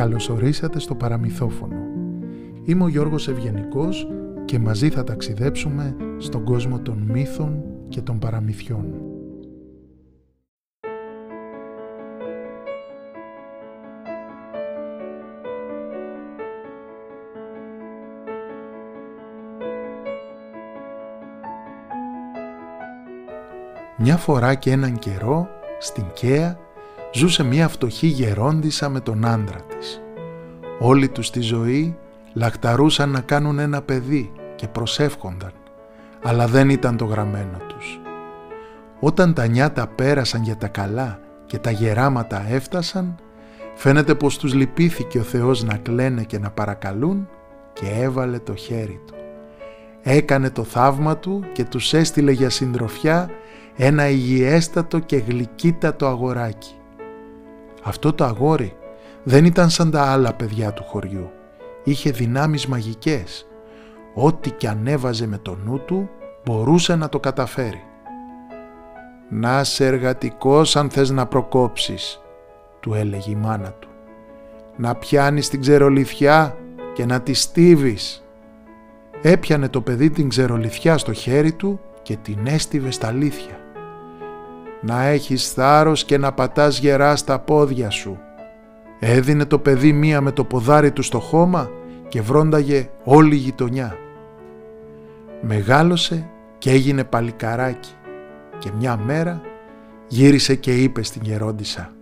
Καλωσορίσατε στο παραμυθόφωνο. Είμαι ο Γιώργος Ευγενικός και μαζί θα ταξιδέψουμε στον κόσμο των μύθων και των παραμυθιών. Μια φορά και έναν καιρό, στην Καία, ζούσε μια φτωχή γερόντισα με τον άντρα της. Όλοι τους στη ζωή λαχταρούσαν να κάνουν ένα παιδί και προσεύχονταν, αλλά δεν ήταν το γραμμένο τους. Όταν τα νιάτα πέρασαν για τα καλά και τα γεράματα έφτασαν, φαίνεται πως τους λυπήθηκε ο Θεός να κλαίνε και να παρακαλούν και έβαλε το χέρι του. Έκανε το θαύμα του και τους έστειλε για συντροφιά ένα υγιέστατο και γλυκύτατο αγοράκι. Αυτό το αγόρι δεν ήταν σαν τα άλλα παιδιά του χωριού. Είχε δυνάμεις μαγικές. Ό,τι και ανέβαζε με το νου του μπορούσε να το καταφέρει. «Να σε εργατικός αν θες να προκόψεις», του έλεγε η μάνα του. «Να πιάνεις την ξερολιθιά και να τη στίβεις». Έπιανε το παιδί την ξερολιθιά στο χέρι του και την έστιβε στα αλήθεια να έχεις θάρρος και να πατάς γερά στα πόδια σου. Έδινε το παιδί μία με το ποδάρι του στο χώμα και βρόνταγε όλη η γειτονιά. Μεγάλωσε και έγινε παλικαράκι και μια μέρα γύρισε και είπε στην γερόντισα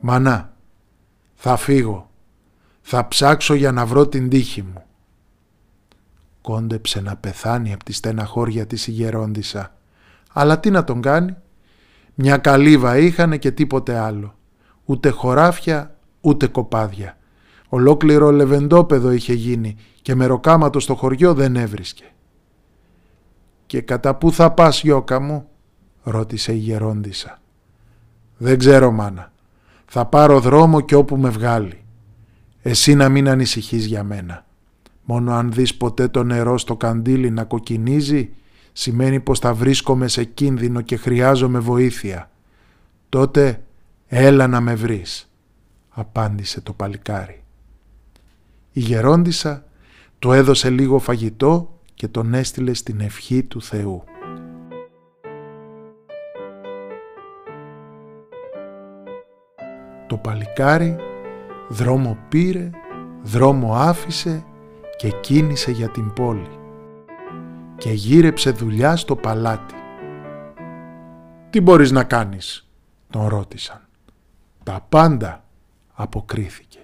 «Μανά, θα φύγω, θα ψάξω για να βρω την τύχη μου». Κόντεψε να πεθάνει από τη στεναχώρια της η γερόντισα, αλλά τι να τον κάνει, μια καλύβα είχανε και τίποτε άλλο. Ούτε χωράφια, ούτε κοπάδια. Ολόκληρο λεβεντόπεδο είχε γίνει και με ροκάματο στο χωριό δεν έβρισκε. «Και κατά πού θα πας γιώκα μου» ρώτησε η γερόντισα. «Δεν ξέρω μάνα. Θα πάρω δρόμο και όπου με βγάλει. Εσύ να μην ανησυχείς για μένα. Μόνο αν δεις ποτέ το νερό στο καντήλι να κοκκινίζει σημαίνει πως θα βρίσκομαι σε κίνδυνο και χρειάζομαι βοήθεια. Τότε έλα να με βρεις, απάντησε το παλικάρι. Η γερόντισα του έδωσε λίγο φαγητό και τον έστειλε στην ευχή του Θεού. Το παλικάρι δρόμο πήρε, δρόμο άφησε και κίνησε για την πόλη και γύρεψε δουλειά στο παλάτι. «Τι μπορείς να κάνεις» τον ρώτησαν. «Τα πάντα» αποκρίθηκε.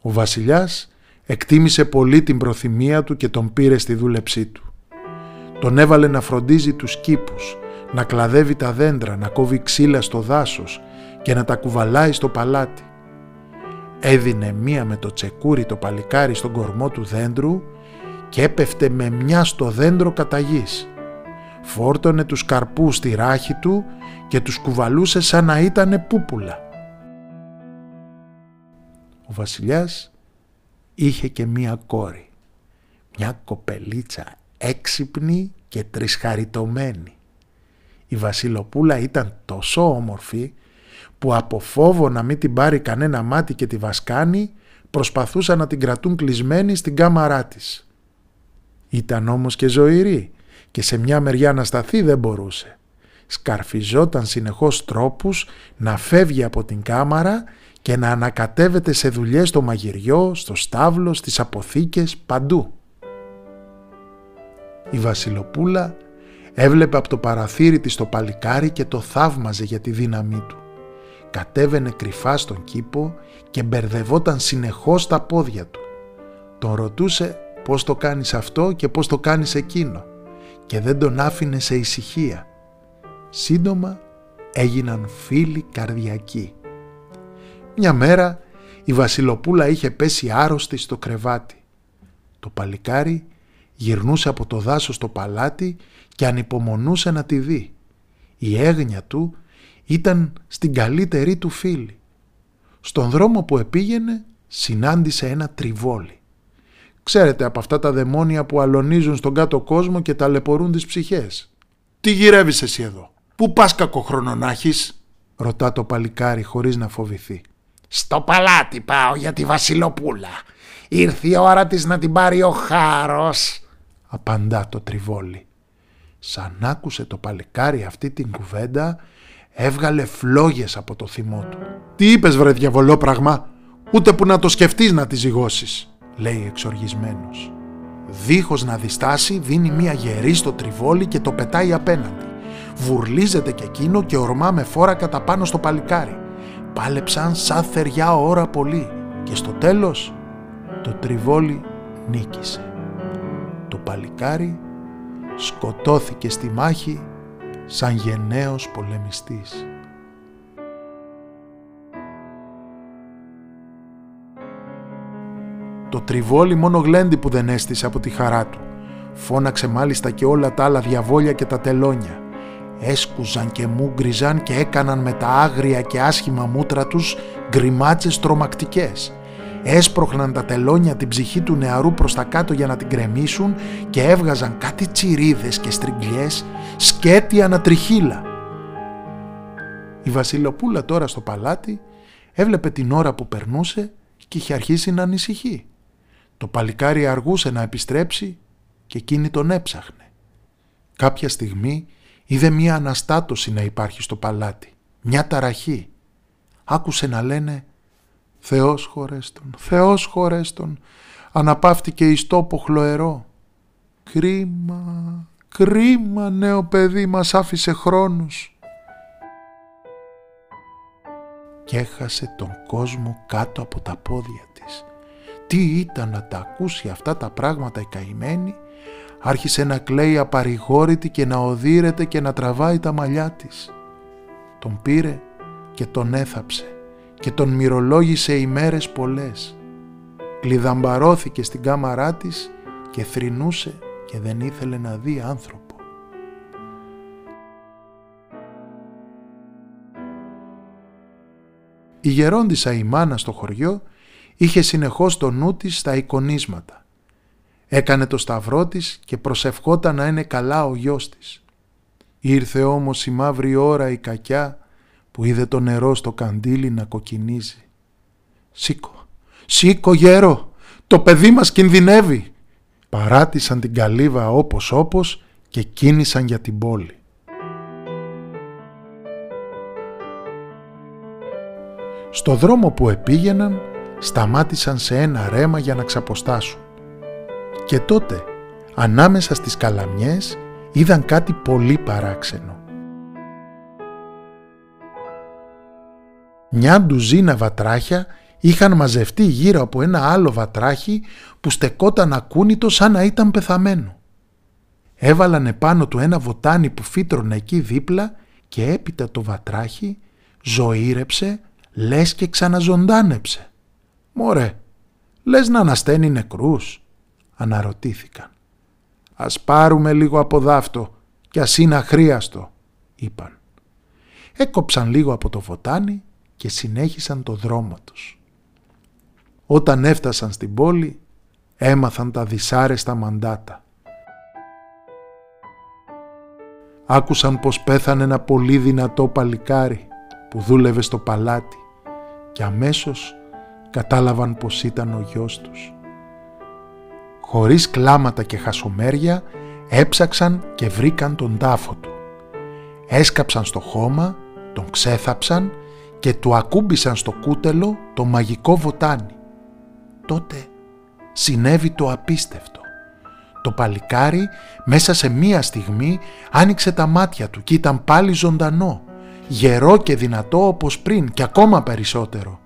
Ο βασιλιάς εκτίμησε πολύ την προθυμία του και τον πήρε στη δούλεψή του. Τον έβαλε να φροντίζει τους κήπους, να κλαδεύει τα δέντρα, να κόβει ξύλα στο δάσος και να τα κουβαλάει στο παλάτι. Έδινε μία με το τσεκούρι το παλικάρι στον κορμό του δέντρου και έπεφτε με μια στο δέντρο κατά γης. Φόρτωνε τους καρπούς στη ράχη του και τους κουβαλούσε σαν να ήτανε πούπουλα. Ο βασιλιάς είχε και μία κόρη, μια κοπελίτσα έξυπνη και τρισχαριτωμένη. Η βασιλοπούλα ήταν τόσο όμορφη που από φόβο να μην την πάρει κανένα μάτι και τη βασκάνει προσπαθούσαν να την κρατούν κλεισμένη στην κάμαρά της. Ήταν όμως και ζωηρή και σε μια μεριά να σταθεί δεν μπορούσε. Σκαρφιζόταν συνεχώς τρόπους να φεύγει από την κάμαρα και να ανακατεύεται σε δουλειές στο μαγειριό, στο στάβλο, στις αποθήκες, παντού. Η Βασιλοπούλα έβλεπε από το παραθύρι της το παλικάρι και το θαύμαζε για τη δύναμή του. Κατέβαινε κρυφά στον κήπο και μπερδευόταν συνεχώς τα πόδια του. Τον ρωτούσε πώς το κάνεις αυτό και πώς το κάνεις εκείνο και δεν τον άφηνε σε ησυχία. Σύντομα έγιναν φίλοι καρδιακοί. Μια μέρα η Βασιλοπούλα είχε πέσει άρρωστη στο κρεβάτι. Το παλικάρι γυρνούσε από το δάσος στο παλάτι και ανυπομονούσε να τη δει. Η έγνοια του ήταν στην καλύτερη του φίλη. Στον δρόμο που επήγαινε συνάντησε ένα τριβόλι. Ξέρετε από αυτά τα δαιμόνια που αλωνίζουν στον κάτω κόσμο και ταλαιπωρούν τις ψυχές. «Τι γυρεύεις εσύ εδώ, πού πας κακοχρόνο να ρωτά το παλικάρι χωρίς να φοβηθεί. «Στο παλάτι πάω για τη Βασιλοπούλα. Ήρθε η ώρα της να την πάρει ο χάρος», απαντά το τριβόλι. Σαν άκουσε το παλικάρι αυτή την κουβέντα, έβγαλε φλόγες από το θυμό του. «Τι είπες βρε διαβολόπραγμα, ούτε που να το σκεφτείς να τη ζυγώσεις», λέει εξοργισμένος. Δίχως να διστάσει δίνει μία γερή στο τριβόλι και το πετάει απέναντι. Βουρλίζεται και εκείνο και ορμά με φόρα κατά πάνω στο παλικάρι. Πάλεψαν σαν θεριά ώρα πολύ και στο τέλος το τριβόλι νίκησε. Το παλικάρι σκοτώθηκε στη μάχη σαν γενναίος πολεμιστής. Το τριβόλι μόνο γλέντι που δεν έστησε από τη χαρά του. Φώναξε μάλιστα και όλα τα άλλα διαβόλια και τα τελώνια. Έσκουζαν και μούγκριζαν και έκαναν με τα άγρια και άσχημα μούτρα τους γκριμάτσες τρομακτικές. Έσπροχναν τα τελώνια την ψυχή του νεαρού προς τα κάτω για να την κρεμίσουν και έβγαζαν κάτι τσιρίδες και στριγγιές, σκέτη ανατριχίλα. Η Βασιλοπούλα τώρα στο παλάτι έβλεπε την ώρα που περνούσε και είχε αρχίσει να ανησυχεί. Το παλικάρι αργούσε να επιστρέψει και εκείνη τον έψαχνε. Κάποια στιγμή είδε μία αναστάτωση να υπάρχει στο παλάτι, μια ταραχή. Άκουσε να λένε «Θεός χωρέστον, Θεός χωρέστον, αναπαύτηκε εις τόπο χλωερό». «Κρίμα, κρίμα νέο παιδί μας άφησε χρόνους». Και έχασε τον κόσμο κάτω από τα πόδια της. Τι ήταν να τα ακούσει αυτά τα πράγματα η καημένη, άρχισε να κλαίει απαρηγόρητη και να οδύρεται και να τραβάει τα μαλλιά της. Τον πήρε και τον έθαψε και τον μυρολόγησε ημέρες πολλές. Κλειδαμπαρώθηκε στην κάμαρά της και θρυνούσε και δεν ήθελε να δει άνθρωπο. Η γερόντισα η μάνα στο χωριό είχε συνεχώς το νου της στα εικονίσματα. Έκανε το σταυρό της και προσευχόταν να είναι καλά ο γιος της. Ήρθε όμως η μαύρη ώρα η κακιά που είδε το νερό στο καντήλι να κοκκινίζει. «Σήκω, σήκω γέρο, το παιδί μας κινδυνεύει!» Παράτησαν την καλύβα όπως όπως και κίνησαν για την πόλη. Στο δρόμο που επήγαιναν σταμάτησαν σε ένα ρέμα για να ξαποστάσουν. Και τότε, ανάμεσα στις καλαμιές, είδαν κάτι πολύ παράξενο. Μια ντουζίνα βατράχια είχαν μαζευτεί γύρω από ένα άλλο βατράχι που στεκόταν ακούνητο σαν να ήταν πεθαμένο. Έβαλαν επάνω του ένα βοτάνι που φύτρωνε εκεί δίπλα και έπειτα το βατράχι ζωήρεψε λες και ξαναζωντάνεψε. «Μωρέ, λες να ανασταίνει νεκρούς» αναρωτήθηκαν. «Ας πάρουμε λίγο από δάφτο κι ας είναι αχρίαστο» είπαν. Έκοψαν λίγο από το βοτάνι και συνέχισαν το δρόμο τους. Όταν έφτασαν στην πόλη έμαθαν τα δυσάρεστα μαντάτα. Άκουσαν πως πέθανε ένα πολύ δυνατό παλικάρι που δούλευε στο παλάτι και αμέσως κατάλαβαν πως ήταν ο γιος τους. Χωρίς κλάματα και χασομέρια έψαξαν και βρήκαν τον τάφο του. Έσκαψαν στο χώμα, τον ξέθαψαν και του ακούμπησαν στο κούτελο το μαγικό βοτάνι. Τότε συνέβη το απίστευτο. Το παλικάρι μέσα σε μία στιγμή άνοιξε τα μάτια του και ήταν πάλι ζωντανό, γερό και δυνατό όπως πριν και ακόμα περισσότερο.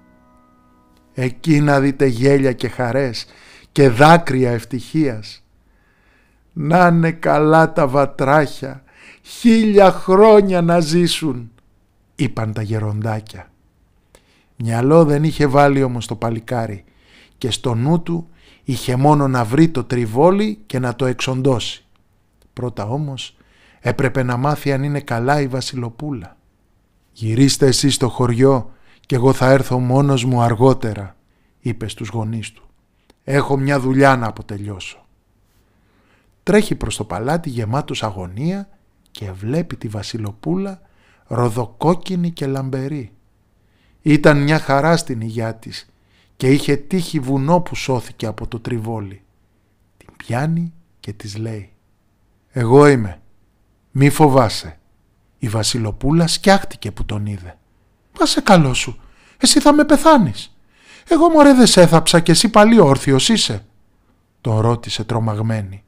Εκεί να δείτε γέλια και χαρές και δάκρυα ευτυχίας. Να είναι καλά τα βατράχια, χίλια χρόνια να ζήσουν, είπαν τα γεροντάκια. Μυαλό δεν είχε βάλει όμως το παλικάρι και στο νου του είχε μόνο να βρει το τριβόλι και να το εξοντώσει. Πρώτα όμως έπρεπε να μάθει αν είναι καλά η βασιλοπούλα. «Γυρίστε εσείς στο χωριό και εγώ θα έρθω μόνος μου αργότερα», είπε στους γονείς του. «Έχω μια δουλειά να αποτελειώσω». Τρέχει προς το παλάτι γεμάτος αγωνία και βλέπει τη βασιλοπούλα ροδοκόκκινη και λαμπερή. Ήταν μια χαρά στην υγειά της και είχε τύχει βουνό που σώθηκε από το τριβόλι. Την πιάνει και της λέει «Εγώ είμαι, μη φοβάσαι». Η Βασιλοπούλα σκιάχτηκε που τον είδε. «Πάσε καλό σου, εσύ θα με πεθάνεις. Εγώ μωρέ δεν σε έθαψα και εσύ πάλι όρθιος είσαι». Τον ρώτησε τρομαγμένη.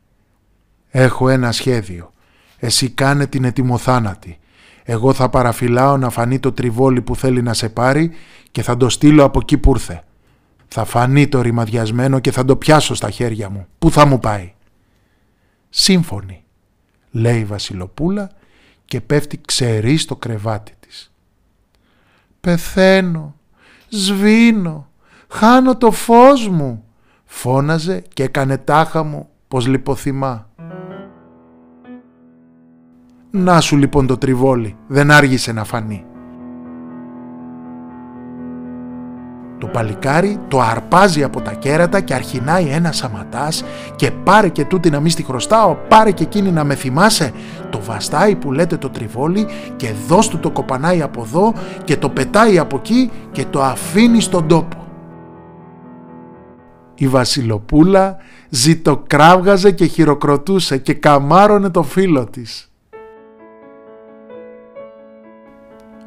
«Έχω ένα σχέδιο. Εσύ κάνε την ετοιμοθάνατη. Εγώ θα παραφυλάω να φανεί το τριβόλι που θέλει να σε πάρει και θα το στείλω από εκεί που ήρθε. Θα φανεί το ρημαδιασμένο και θα το πιάσω στα χέρια μου. Πού θα μου πάει; Σύμφωνη, λέει η Βασιλοπούλα και πέφτει ξερή στο κρεβάτι της. «Πεθαίνω, σβήνω, χάνω το φως μου», φώναζε και έκανε τάχα μου πως λιποθυμά. Να σου λοιπόν το τριβόλι, δεν άργησε να φανεί. Το παλικάρι το αρπάζει από τα κέρατα και αρχινάει ένα σαματάς και πάρε και τούτη να μη στη χρωστάω, πάρε και εκείνη να με θυμάσαι. Το βαστάει που λέτε το τριβόλι και δώσ' του το κοπανάει από εδώ και το πετάει από εκεί και το αφήνει στον τόπο. Η Βασιλοπούλα ζητοκράβγαζε και χειροκροτούσε και καμάρωνε το φίλο της.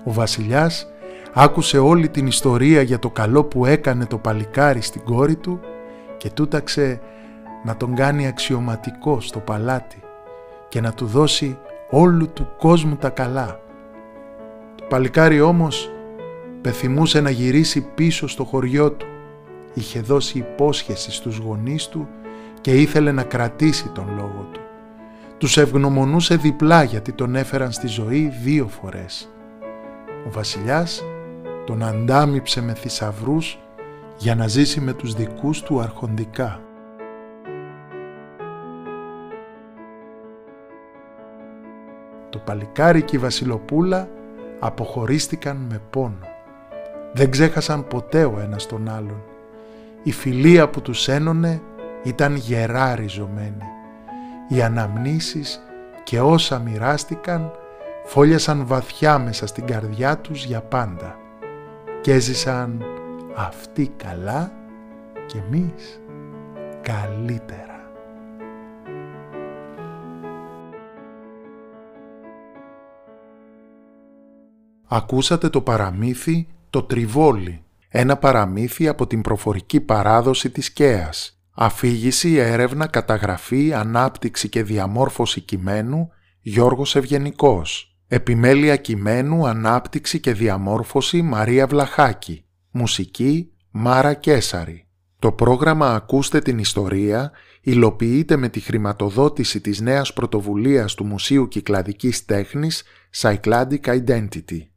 Ο βασιλιάς άκουσε όλη την ιστορία για το καλό που έκανε το παλικάρι στην κόρη του και τούταξε να τον κάνει αξιωματικό στο παλάτι και να του δώσει όλου του κόσμου τα καλά. Το παλικάρι όμως πεθυμούσε να γυρίσει πίσω στο χωριό του. Είχε δώσει υπόσχεση στους γονείς του και ήθελε να κρατήσει τον λόγο του. Τους ευγνωμονούσε διπλά γιατί τον έφεραν στη ζωή δύο φορές. Ο βασιλιάς τον αντάμυψε με θησαυρούς για να ζήσει με τους δικούς του αρχοντικά. Το παλικάρι και η βασιλοπούλα αποχωρίστηκαν με πόνο. Δεν ξέχασαν ποτέ ο ένας τον άλλον. Η φιλία που τους ένωνε ήταν γερά ριζωμένη. Οι αναμνήσεις και όσα μοιράστηκαν φόλιασαν βαθιά μέσα στην καρδιά τους για πάντα και έζησαν αυτοί καλά και εμείς καλύτερα. Ακούσατε το παραμύθι «Το Τριβόλι», ένα παραμύθι από την προφορική παράδοση της ΚΕΑΣ. Αφήγηση, έρευνα, καταγραφή, ανάπτυξη και διαμόρφωση κειμένου Γιώργος Ευγενικός. Επιμέλεια κειμένου, ανάπτυξη και διαμόρφωση Μαρία Βλαχάκη. Μουσική Μάρα Κέσαρη. Το πρόγραμμα «Ακούστε την ιστορία» υλοποιείται με τη χρηματοδότηση της νέας πρωτοβουλίας του Μουσείου Κυκλαδικής Τέχνης Cycladic Identity.